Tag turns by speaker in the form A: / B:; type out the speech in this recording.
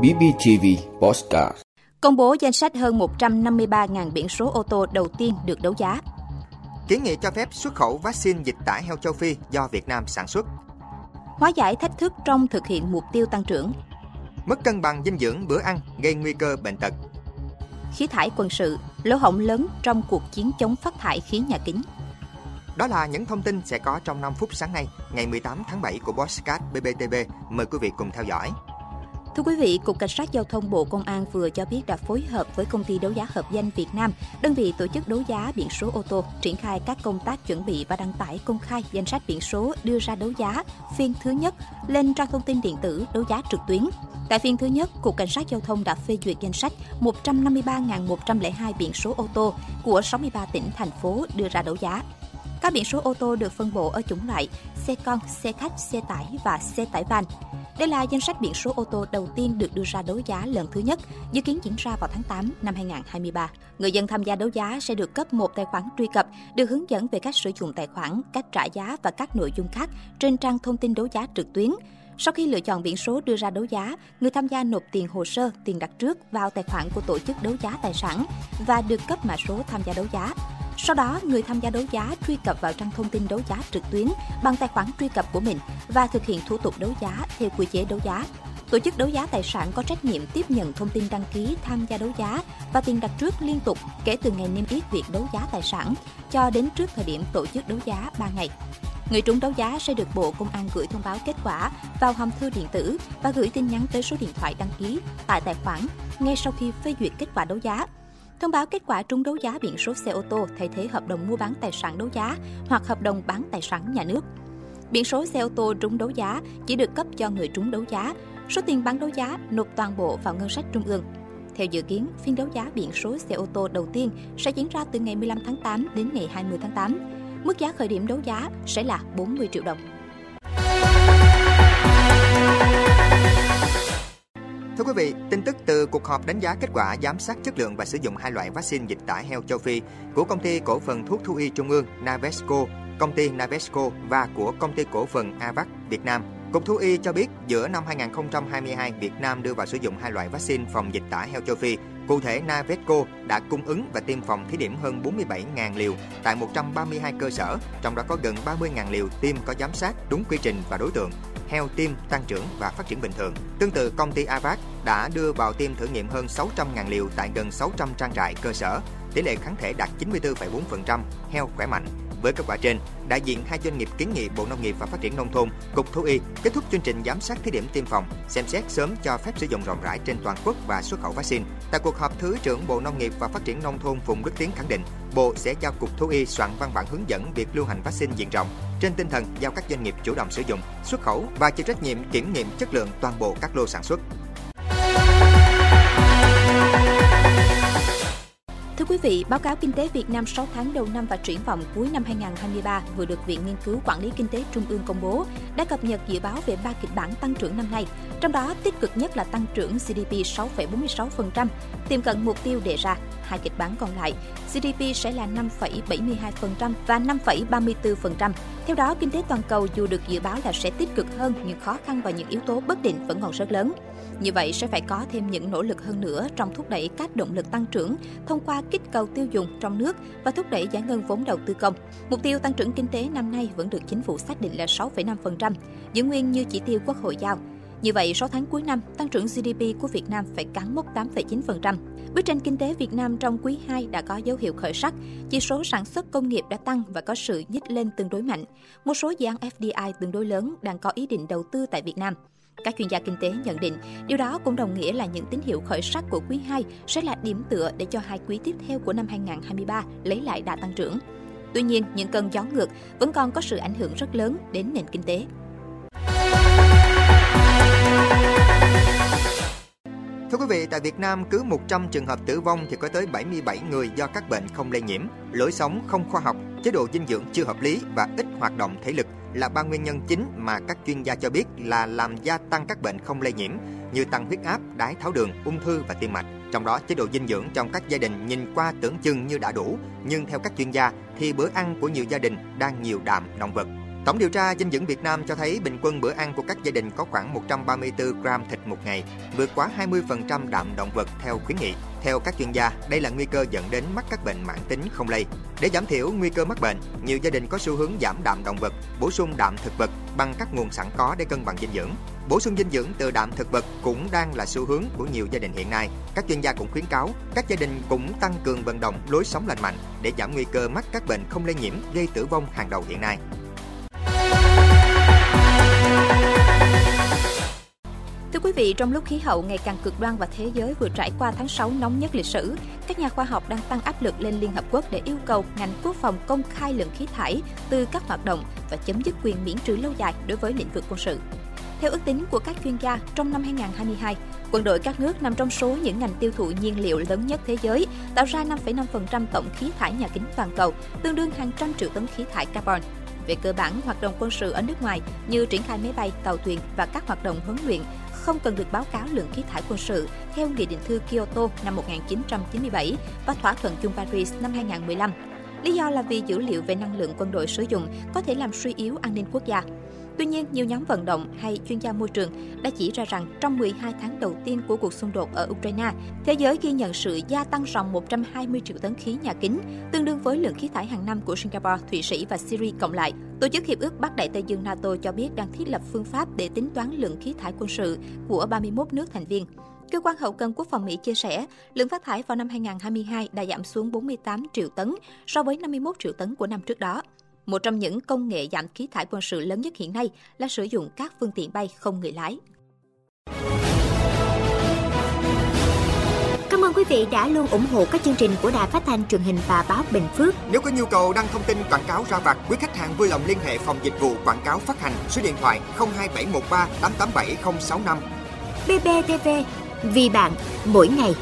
A: BBTV Postcard
B: Công bố danh sách hơn 153.000 biển số ô tô đầu tiên được đấu giá.
C: Kiến nghị cho phép xuất khẩu vaccine dịch tả heo châu Phi do Việt Nam sản xuất.
B: Hóa giải thách thức trong thực hiện mục tiêu tăng trưởng.
C: Mất cân bằng dinh dưỡng bữa ăn gây nguy cơ bệnh tật.
B: Khí thải quân sự, lỗ hổng lớn trong cuộc chiến chống phát thải khí nhà kính.
C: Đó là những thông tin sẽ có trong 5 phút sáng nay, ngày 18 tháng 7 của Bosscat BBTV. Mời quý vị cùng theo dõi.
B: Thưa quý vị, Cục Cảnh sát Giao thông Bộ Công an vừa cho biết đã phối hợp với công ty đấu giá hợp danh Việt Nam, đơn vị tổ chức đấu giá biển số ô tô, triển khai các công tác chuẩn bị và đăng tải công khai danh sách biển số đưa ra đấu giá phiên thứ nhất lên trang thông tin điện tử đấu giá trực tuyến. Tại phiên thứ nhất, Cục Cảnh sát Giao thông đã phê duyệt danh sách 153.102 biển số ô tô của 63 tỉnh, thành phố đưa ra đấu giá. Các biển số ô tô được phân bổ ở chủng loại xe con, xe khách, xe tải và xe tải van. Đây là danh sách biển số ô tô đầu tiên được đưa ra đấu giá lần thứ nhất, dự kiến diễn ra vào tháng 8 năm 2023. Người dân tham gia đấu giá sẽ được cấp một tài khoản truy cập, được hướng dẫn về cách sử dụng tài khoản, cách trả giá và các nội dung khác trên trang thông tin đấu giá trực tuyến. Sau khi lựa chọn biển số đưa ra đấu giá, người tham gia nộp tiền hồ sơ, tiền đặt trước vào tài khoản của tổ chức đấu giá tài sản và được cấp mã số tham gia đấu giá. Sau đó, người tham gia đấu giá truy cập vào trang thông tin đấu giá trực tuyến bằng tài khoản truy cập của mình và thực hiện thủ tục đấu giá theo quy chế đấu giá. Tổ chức đấu giá tài sản có trách nhiệm tiếp nhận thông tin đăng ký tham gia đấu giá và tiền đặt trước liên tục kể từ ngày niêm yết việc đấu giá tài sản cho đến trước thời điểm tổ chức đấu giá 3 ngày. Người trúng đấu giá sẽ được Bộ Công an gửi thông báo kết quả vào hòm thư điện tử và gửi tin nhắn tới số điện thoại đăng ký tại tài khoản ngay sau khi phê duyệt kết quả đấu giá. Thông báo kết quả trúng đấu giá biển số xe ô tô thay thế hợp đồng mua bán tài sản đấu giá hoặc hợp đồng bán tài sản nhà nước. Biển số xe ô tô trúng đấu giá chỉ được cấp cho người trúng đấu giá. Số tiền bán đấu giá nộp toàn bộ vào ngân sách trung ương. Theo dự kiến, phiên đấu giá biển số xe ô tô đầu tiên sẽ diễn ra từ ngày 15 tháng 8 đến ngày 20 tháng 8. Mức giá khởi điểm đấu giá sẽ là 40 triệu đồng.
C: Từ cuộc họp đánh giá kết quả giám sát chất lượng và sử dụng hai loại vaccine dịch tả heo châu Phi của công ty cổ phần thuốc thú y Trung ương Navesco, công ty Navesco và của công ty cổ phần Avac Việt Nam. Cục Thú y cho biết giữa năm 2022, Việt Nam đưa vào sử dụng hai loại vaccine phòng dịch tả heo châu Phi. Cụ thể, Navesco đã cung ứng và tiêm phòng thí điểm hơn 47.000 liều tại 132 cơ sở, trong đó có gần 30.000 liều tiêm có giám sát đúng quy trình và đối tượng heo tiêm tăng trưởng và phát triển bình thường. Tương tự, công ty Avac đã đưa vào tiêm thử nghiệm hơn 600.000 liều tại gần 600 trang trại cơ sở, tỷ lệ kháng thể đạt 94,4%, heo khỏe mạnh. Với kết quả trên, đại diện hai doanh nghiệp kiến nghị Bộ Nông nghiệp và Phát triển nông thôn, Cục Thú y kết thúc chương trình giám sát thí điểm tiêm phòng, xem xét sớm cho phép sử dụng rộng rãi trên toàn quốc và xuất khẩu vaccine. Tại cuộc họp, Thứ trưởng Bộ Nông nghiệp và Phát triển nông thôn Phùng Đức Tiến khẳng định, Bộ sẽ giao Cục Thú y soạn văn bản hướng dẫn việc lưu hành vaccine diện rộng, trên tinh thần giao các doanh nghiệp chủ động sử dụng, xuất khẩu và chịu trách nhiệm kiểm nghiệm chất lượng toàn bộ các lô sản xuất.
B: Thưa quý vị, báo cáo kinh tế Việt Nam 6 tháng đầu năm và triển vọng cuối năm 2023 vừa được Viện Nghiên cứu Quản lý Kinh tế Trung ương công bố, đã cập nhật dự báo về ba kịch bản tăng trưởng năm nay. Trong đó, tích cực nhất là tăng trưởng GDP 6,46%, tiềm cận mục tiêu đề ra. Hai kịch bản còn lại, GDP sẽ là 5,72% và 5,34%. Theo đó, kinh tế toàn cầu dù được dự báo là sẽ tích cực hơn nhưng khó khăn và những yếu tố bất định vẫn còn rất lớn. Như vậy sẽ phải có thêm những nỗ lực hơn nữa trong thúc đẩy các động lực tăng trưởng thông qua kích cầu tiêu dùng trong nước và thúc đẩy giải ngân vốn đầu tư công. Mục tiêu tăng trưởng kinh tế năm nay vẫn được chính phủ xác định là 6,5%, giữ nguyên như chỉ tiêu Quốc hội giao. Như vậy, 6 tháng cuối năm, tăng trưởng GDP của Việt Nam phải cán mốc 8,9%. Bức tranh kinh tế Việt Nam trong quý 2 đã có dấu hiệu khởi sắc, chỉ số sản xuất công nghiệp đã tăng và có sự nhích lên tương đối mạnh. Một số dự án FDI tương đối lớn đang có ý định đầu tư tại Việt Nam. Các chuyên gia kinh tế nhận định, điều đó cũng đồng nghĩa là những tín hiệu khởi sắc của quý 2 sẽ là điểm tựa để cho hai quý tiếp theo của năm 2023 lấy lại đà tăng trưởng. Tuy nhiên, những cơn gió ngược vẫn còn có sự ảnh hưởng rất lớn đến nền kinh tế.
C: Quý vị, tại Việt Nam cứ 100 trường hợp tử vong thì có tới 77 người do các bệnh không lây nhiễm, lối sống không khoa học, chế độ dinh dưỡng chưa hợp lý và ít hoạt động thể lực là ba nguyên nhân chính mà các chuyên gia cho biết là làm gia tăng các bệnh không lây nhiễm như tăng huyết áp, đái tháo đường, ung thư và tim mạch. Trong đó, chế độ dinh dưỡng trong các gia đình nhìn qua tưởng chừng như đã đủ, nhưng theo các chuyên gia thì bữa ăn của nhiều gia đình đang nhiều đạm động vật. Tổng điều tra dinh dưỡng Việt Nam cho thấy bình quân bữa ăn của các gia đình có khoảng 134 gram thịt một ngày, vượt quá 20% đạm động vật theo khuyến nghị. Theo các chuyên gia, đây là nguy cơ dẫn đến mắc các bệnh mãn tính không lây. Để giảm thiểu nguy cơ mắc bệnh, nhiều gia đình có xu hướng giảm đạm động vật, bổ sung đạm thực vật bằng các nguồn sẵn có để cân bằng dinh dưỡng. Bổ sung dinh dưỡng từ đạm thực vật cũng đang là xu hướng của nhiều gia đình hiện nay. Các chuyên gia cũng khuyến cáo các gia đình cũng tăng cường vận động lối sống lành mạnh để giảm nguy cơ mắc các bệnh không lây nhiễm gây tử vong hàng đầu hiện nay.
B: Thưa quý vị, trong lúc khí hậu ngày càng cực đoan và thế giới vừa trải qua tháng 6 nóng nhất lịch sử, các nhà khoa học đang tăng áp lực lên Liên Hợp Quốc để yêu cầu ngành quốc phòng công khai lượng khí thải từ các hoạt động và chấm dứt quyền miễn trừ lâu dài đối với lĩnh vực quân sự. Theo ước tính của các chuyên gia, trong năm 2022, quân đội các nước nằm trong số những ngành tiêu thụ nhiên liệu lớn nhất thế giới, tạo ra 5,5% tổng khí thải nhà kính toàn cầu, tương đương hàng trăm triệu tấn khí thải carbon. Về cơ bản, hoạt động quân sự ở nước ngoài như triển khai máy bay, tàu thuyền và các hoạt động huấn luyện không cần được báo cáo lượng khí thải quân sự theo Nghị định thư Kyoto năm 1997 và thỏa thuận chung Paris năm 2015. Lý do là vì dữ liệu về năng lượng quân đội sử dụng có thể làm suy yếu an ninh quốc gia. Tuy nhiên, nhiều nhóm vận động hay chuyên gia môi trường đã chỉ ra rằng trong 12 tháng đầu tiên của cuộc xung đột ở Ukraine, thế giới ghi nhận sự gia tăng ròng 120 triệu tấn khí nhà kính, tương đương với lượng khí thải hàng năm của Singapore, Thụy Sĩ và Syria cộng lại. Tổ chức Hiệp ước Bắc Đại Tây Dương NATO cho biết đang thiết lập phương pháp để tính toán lượng khí thải quân sự của 31 nước thành viên. Cơ quan hậu cần quốc phòng Mỹ chia sẻ, lượng phát thải vào năm 2022 đã giảm xuống 48 triệu tấn so với 51 triệu tấn của năm trước đó. Một trong những công nghệ giảm khí thải quân sự lớn nhất hiện nay là sử dụng các phương tiện bay không người lái.
D: Cảm ơn quý vị đã luôn ủng hộ các chương trình của Đài Phát thanh truyền hình và báo Bình Phước.
C: Nếu có nhu cầu đăng thông tin quảng cáo ra vặt, quý khách hàng vui lòng liên hệ phòng dịch vụ quảng cáo phát hành số điện thoại 02713 887065.
D: BBTV, vì bạn, mỗi ngày.